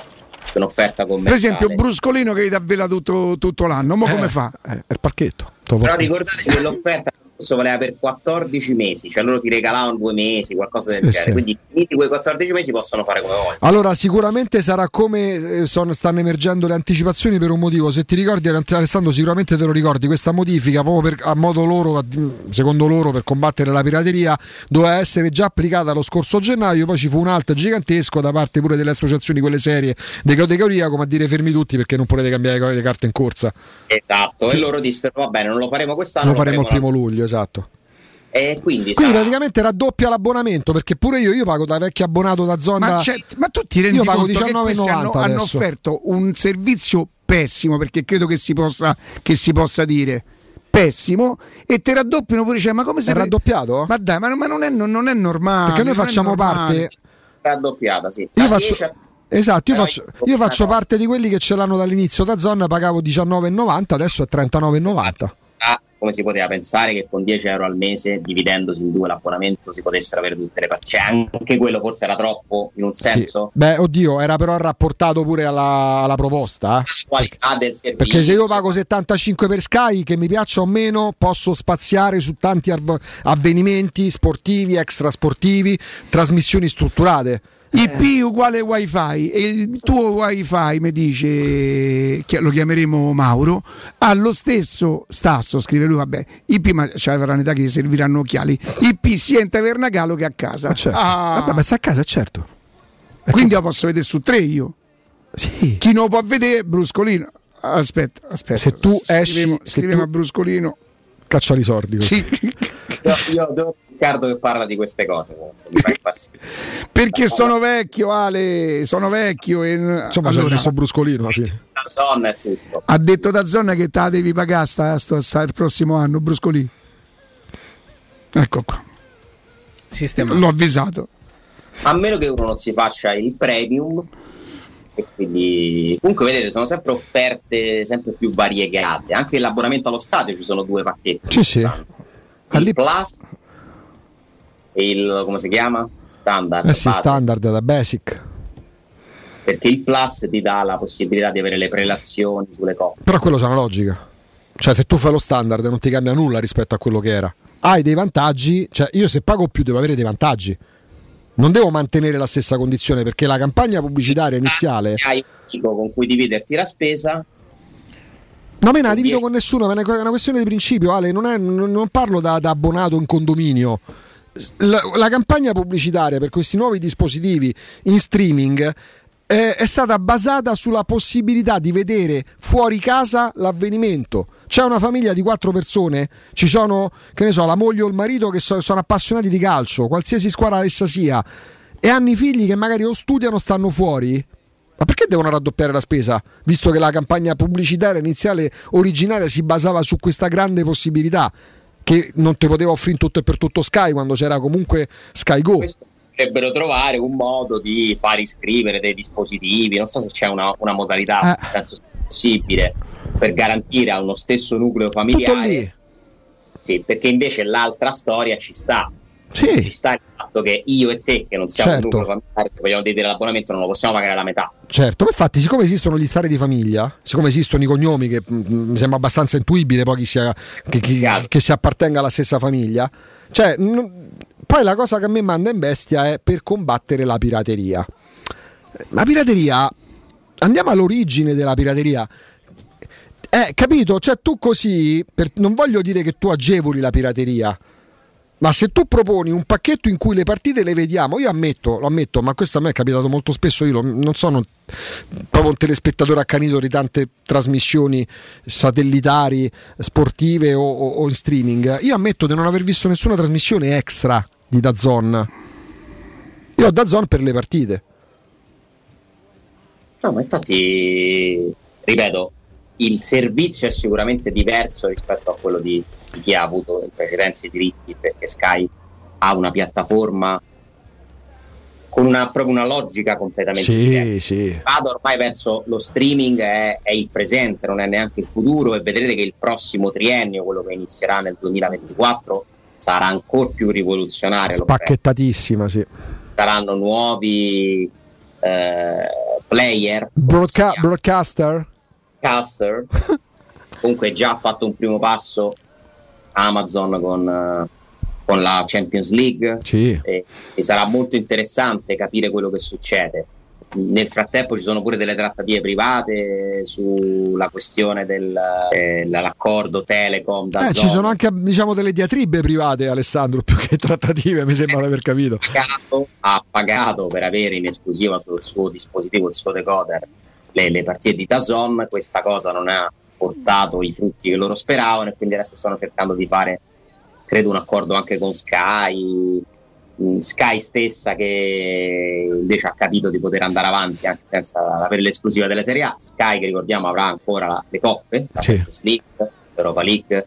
un'offerta Per commerciale. esempio Bruscolino che vi dà vela tutto, tutto l'anno, ma come Eh, fa? eh, è il parchetto Però ricordate che l'offerta questo valeva per 14 mesi, cioè loro ti regalavano due mesi, qualcosa del Sì, genere. sì. Quindi finiti quei 14 mesi possono fare come vogliono. Allora, sicuramente sarà come eh, sono- stanno emergendo le anticipazioni per un motivo. Se ti ricordi, Alessandro, sicuramente te lo ricordi. Questa modifica, proprio per- a modo loro, a- secondo loro, per combattere la pirateria, doveva essere già applicata lo scorso gennaio. Poi ci fu un alt gigantesco da parte pure delle associazioni, quelle serie di categoria, come a dire fermi tutti perché non potete cambiare le carte in corsa. Esatto, e loro dissero va bene, non lo faremo quest'anno, Lo faremo il l'anno- primo luglio, esatto. E quindi, Quindi sarà- praticamente raddoppia l'abbonamento perché pure io, io pago da vecchio abbonato da zona. Ma, ma tu ti rendi Io pago conto che questi hanno, 19,90 hanno offerto un servizio pessimo perché credo che si possa, che si possa dire pessimo e te raddoppiano pure cioè, ma come se È raddoppiato? ma dai ma, ma non, è, non- non è normale Perché noi facciamo parte. raddoppiata, sì. Io faccio- 10 a Esatto, io faccio, io faccio parte di quelli che ce l'hanno dall'inizio da zona, pagavo 19,90, adesso è 39,90 come si poteva pensare che con 10 euro al mese, dividendosi in due l'abbonamento, si potessero avere tutte le partite? Cioè, anche quello forse era troppo in un senso? Sì. Beh, oddio, era però rapportato pure alla, alla proposta. Qualità del servizio. Perché se io pago 75 per Sky, che mi piaccia o meno, posso spaziare su tanti avvenimenti sportivi, extrasportivi, trasmissioni strutturate IP uguale wifi e il tuo wifi mi dice lo chiameremo Mauro ha lo stesso stasso scrive lui vabbè IP ma c'è la età che gli serviranno occhiali. IP sia in taverna Galo che a casa. Ma, certo. ah. vabbè, ma sta a casa certo. Quindi lo posso vedere su tre io? Sì. chi non lo può vedere Bruscolino. Aspetta aspetta. Se tu scriviamo, esci scriviamo tu... a Bruscolino. Caccia i sordi sì. io, io devo Riccardo che parla di queste cose perché sono vecchio Ale sono vecchio e... insomma allora, c'è bruscolino zona è tutto. Ha detto da zona che te la devi pagare sta, sta, sta il prossimo anno bruscolino ecco qua. Sistemato. l'ho avvisato. A meno che uno non si faccia il premium e quindi comunque vedete sono sempre offerte sempre più variegate. Anche l'abbonamento allo stadio ci sono due pacchetti. Sì sì. Il Plus il come si chiama? Standard. Eh sì, standard da basic. Perché il plus ti dà la possibilità di avere le prelazioni sulle coppe. Però quello c'è una logica. Cioè, se tu fai lo standard non ti cambia nulla rispetto a quello che era. Hai dei vantaggi, cioè io se pago più devo avere dei vantaggi. Non devo mantenere la stessa condizione perché la campagna pubblicitaria iniziale. Hai un con cui dividerti la spesa, No, me ne divido con nessuno, è una questione di principio, Ale, non, è, non parlo da, da abbonato in condominio la, la, campagna pubblicitaria per questi nuovi dispositivi in streaming eh, è stata basata sulla possibilità di vedere fuori casa l'avvenimento. C'è una famiglia di quattro persone, ci sono, che ne so, la moglie o il marito che so, sono appassionati di calcio, qualsiasi squadra essa sia, e hanno i figli che magari o studiano o stanno fuori. Ma perché devono raddoppiare la spesa? Visto che la campagna pubblicitaria iniziale originaria si basava su questa grande possibilità che non ti poteva offrire tutto e per tutto Sky quando c'era comunque Sky Go. Questo potrebbero trovare un modo di far iscrivere dei dispositivi, non so se c'è una, una modalità, eh. penso possibile, per garantire a uno stesso nucleo familiare. Sì, perché invece l'altra storia ci sta. Sì. Ci sta il fatto che io e te, che non siamo certo. un nucleo familiare, se vogliamo dire l'abbonamento, non lo possiamo pagare la metà. Certo, ma infatti, siccome esistono gli stari di famiglia, siccome esistono i cognomi, che mm, mm, mi sembra abbastanza intuibile poi chi sia, che, chi, che si appartenga alla stessa famiglia, cioè, n- poi la cosa che a me manda in bestia è per combattere la pirateria. La pirateria, andiamo all'origine della pirateria. Eh, capito? Cioè, tu così, per, non voglio dire che tu agevoli la pirateria ma se tu proponi un pacchetto in cui le partite le vediamo, io ammetto, lo ammetto, ma questo a me è capitato molto spesso, io non sono proprio un telespettatore accanito di tante trasmissioni satellitari, sportive o, o, o in streaming. Io ammetto di non aver visto nessuna trasmissione extra di Dazon. Io ho Dazon per le partite. No, ma infatti, ripeto, il servizio è sicuramente diverso rispetto a quello di di chi ha avuto in precedenza i diritti, perché Sky ha una piattaforma con una, proprio una logica completamente sì, diversa. Sì. Vado ormai verso lo streaming, è, è, il presente, non è neanche il futuro e vedrete che il prossimo triennio, quello che inizierà nel 2024, sarà ancora più rivoluzionario. Spacchettatissima, sì. Saranno nuovi eh, player. Broadca- broadcaster? Caster. Comunque già ha fatto un primo passo Amazon con, con la Champions League sì. e, e, sarà molto interessante capire quello che succede. Nel frattempo ci sono pure delle trattative private sulla questione dell'accordo eh, Telecom. Da eh, ci sono anche diciamo, delle diatribe private, Alessandro, più che trattative, mi sembra di aver capito. Ha pagato, ha pagato per avere in esclusiva sul suo dispositivo, il suo decoder, le, le partite di Dazon. Questa cosa non ha portato i frutti che loro speravano e quindi adesso stanno cercando di fare, credo, un accordo anche con Sky. Mm, Sky stessa che invece ha capito di poter andare avanti anche senza avere l'esclusiva della Serie A. Sky che ricordiamo avrà ancora le coppe, la sì. League, l'Europa League,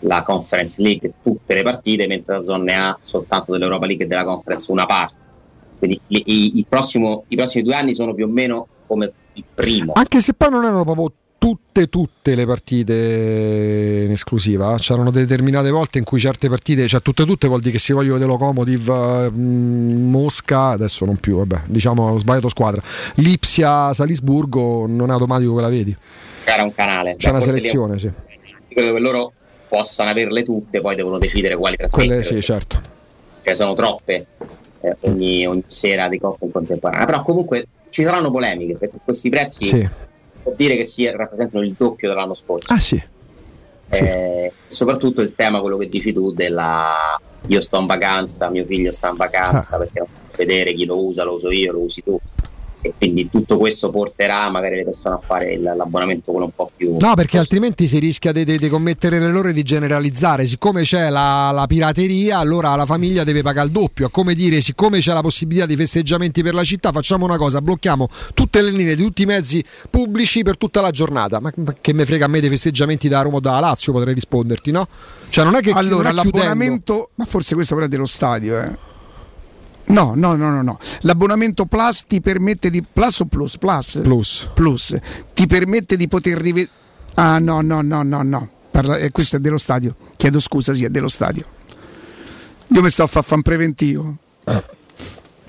la Conference League, tutte le partite, mentre la Zone ne ha soltanto dell'Europa League e della Conference una parte. Quindi il prossimo, i prossimi due anni sono più o meno come il primo. Anche se poi non erano proprio tutte, tutte le partite in esclusiva. C'erano determinate volte in cui certe partite, cioè tutte, tutte vuol dire che si voglio vedere Locomotiv, Mosca, adesso non più, vabbè, diciamo ho sbagliato squadra. Lipsia, Salisburgo, non è automatico che la vedi. C'era un canale. C'è Beh, una selezione, sì. Credo che loro possano averle tutte, poi devono decidere quali trasmettere. Quelle sì, certo. Cioè sono troppe eh, ogni, ogni sera di coppe in contemporanea. Però comunque ci saranno polemiche perché questi prezzi Sì. Può dire che si rappresentano il doppio dell'anno scorso. Ah sì. sì. Eh, soprattutto il tema, quello che dici tu, della io sto in vacanza, mio figlio sta in vacanza Ah. perché non vedere chi lo usa, lo uso io, lo usi tu. E quindi tutto questo porterà magari le persone a fare il- l'abbonamento quello un po' più. No, perché altrimenti si rischia di, di- di commettere l'errore di generalizzare. Siccome c'è la, la pirateria, allora la famiglia deve pagare il doppio. È come dire, siccome c'è la possibilità di festeggiamenti per la città, facciamo una cosa: blocchiamo tutte le linee di tutti i mezzi pubblici per tutta la giornata. Ma, ma che me frega a me dei festeggiamenti da Roma o da Lazio? Potrei risponderti, no? Cioè, non è che Allora, non è chiudendo. l'abbonamento, ma forse questo però è dello stadio, eh. No, no, no, no, no. L'abbonamento Plus ti permette di Plus o Plus? Plus. Plus. Plus. Ti permette di poter rivedere Ah, no, no, no, no, no. Parla- eh, questo è dello stadio. Chiedo scusa, sì, è dello stadio. Io mi sto a fare fan preventivo.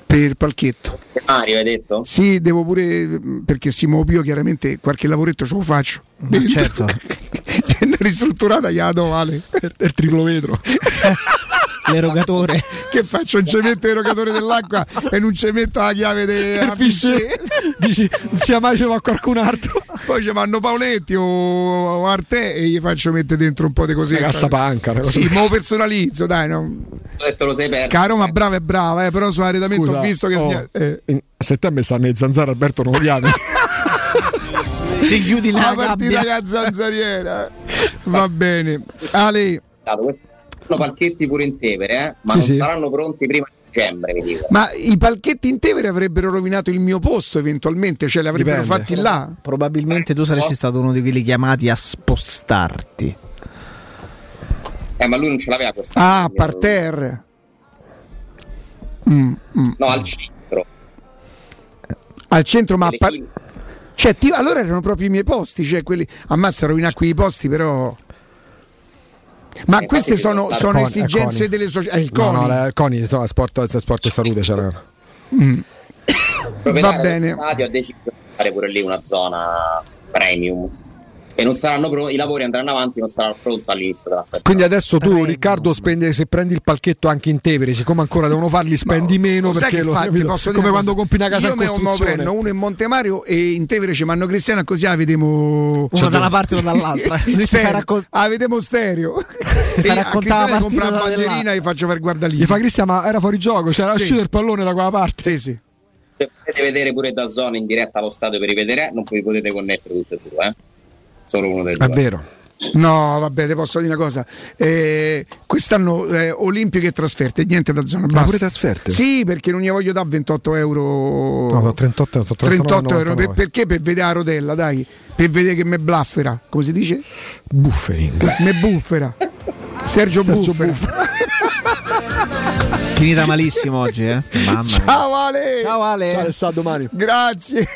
Per il palchetto. Mario, hai detto? Sì, devo pure perché Simo Pio chiaramente qualche lavoretto ce lo faccio. Ma certo. ristrutturata gliela do vale. Il triplo vetro. L'erogatore. che faccio un cemento erogatore dell'acqua e non ci metto la chiave della Fisce. Dici, non sia mai ce va a qualcun altro. poi ci vanno Paoletti o, o Arte e gli faccio mettere dentro un po' di così cassapanca, cosa sì, ma lo personalizzo dai no. Ho detto lo sei perso. caro ma brava è brava eh, però sull'arredamento Scusa, ho visto che oh, eh, in- a settembre stanno le zanzare Alberto non lo chiami Ti chiudi la la partita gabbia. con la zanzariera va bene Ale Stato, questi sono palchetti pure in Tevere, eh? ma Sì, non sì. saranno pronti prima di dicembre, mi dico. ma i palchetti in Tevere avrebbero rovinato il mio posto eventualmente cioè li avrebbero Dipende. fatti là Probabilmente tu saresti stato uno di quelli chiamati a spostarti. Eh, ma lui non ce l'aveva questa. ah parterre Mm, mm. No, al centro. al centro ma par-. Cioè, ti- allora erano proprio i miei posti, cioè quelli. Ammazza, rovina qui i posti, però. Ma Eh, queste infatti sono, stare- sono Coni, esigenze Coni. delle società. È il no, CONI. no, la- Coni insomma, sport, sport e salute c'era Il proprietario Va bene. ha deciso di fare pure lì una zona premium. E non saranno pro- i lavori andranno avanti, non saranno pronti all'inizio della stagione. quindi adesso tu. Riccardo spendi, se prendi il palchetto anche in Tevere siccome ancora devono farli spendi meno Sai perché lo, fatti, capito? posso come una quando cosa? compri una casa Io in me lo costruzione prendo uno in Montemario e in Tevere ci vanno Cristiano così la vediamo Uno da una parte e uno dall'altra. stereo. ah vediamo stereo Ti e a la Cristiano compra la da bandierina e faccio per guardare lì gli fa Cristian ma era fuori gioco c'era Sì. uscito il pallone da quella parte sì sì Se volete vedere pure da zona in diretta allo stadio per rivedere, non vi potete connettere tutte e due, eh? Solo uno dei è due. vero No, vabbè, ti posso dire una cosa. Eh, quest'anno eh, Olimpiche e trasferte, niente da zona. Basta. pure trasferte? Sì, perché non gli voglio dare 28 euro. no, sono 38, sono 38 euro. 99. Per- perché? Per vedere la rotella, dai. Per vedere che me blaffera. Come si dice? buffering Me buffera. Sergio, Sergio buffera. Finita malissimo oggi, eh? Mamma mia. Ciao Ale. Ciao Ale. ciao Alessandro domani Grazie.